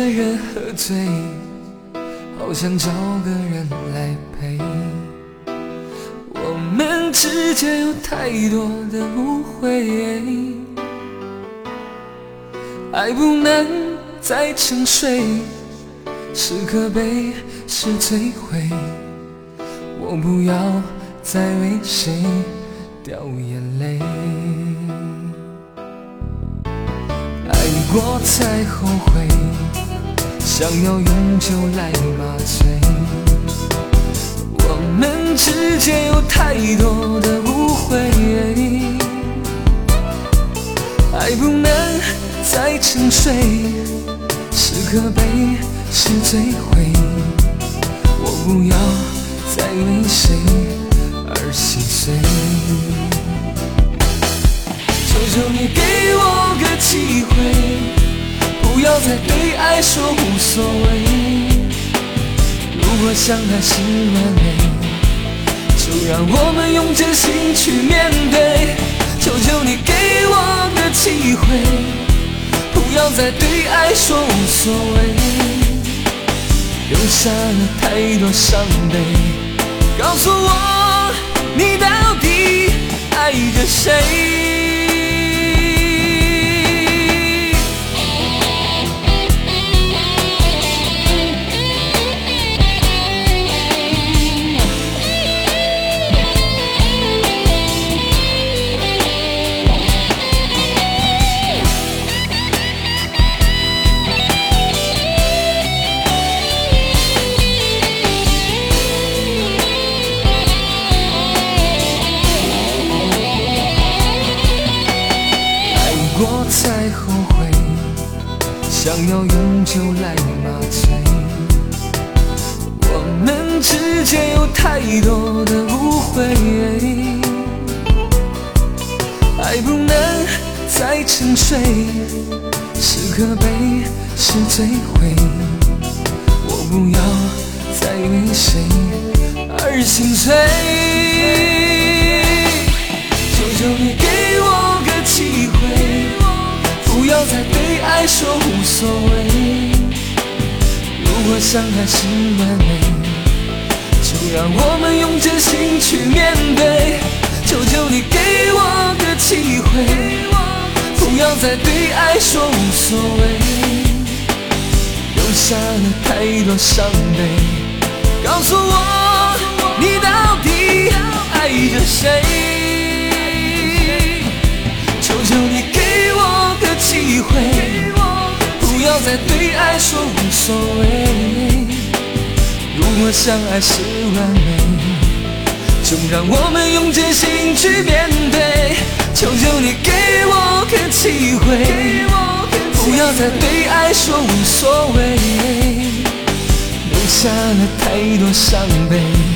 人喝醉，好想找个人来陪。我们之间有太多的误会，爱不能再沉睡，是可悲是摧毁。我不要再为谁掉眼泪，爱过才后悔，想要用酒来麻醉。我们之间有太多的误会，爱不能再沉睡，是可悲是摧毁。我不要。再为谁而心碎？求求你给我个机会，不要再对爱说无所谓。如果相爱是完美，就让我们用真心去面对。求求你给我个机会，不要再对爱说无所谓，留下了太多伤悲。告诉我，你到底爱着谁？再后悔想要用酒来麻醉，我们之间有太多的误会，爱不能再沉睡，是可悲是摧毁。我不要再为谁而心碎，如果相爱是完美，就让我们用真心去面对。求求你给我个机会，不要再对爱说无所谓，留下了太多伤悲。告诉我，你到底爱着谁？对爱说无所谓。如果相爱是完美，就让我们用真心去面对。求求你给我个机会，不要再对爱说无所谓，留下了太多伤悲。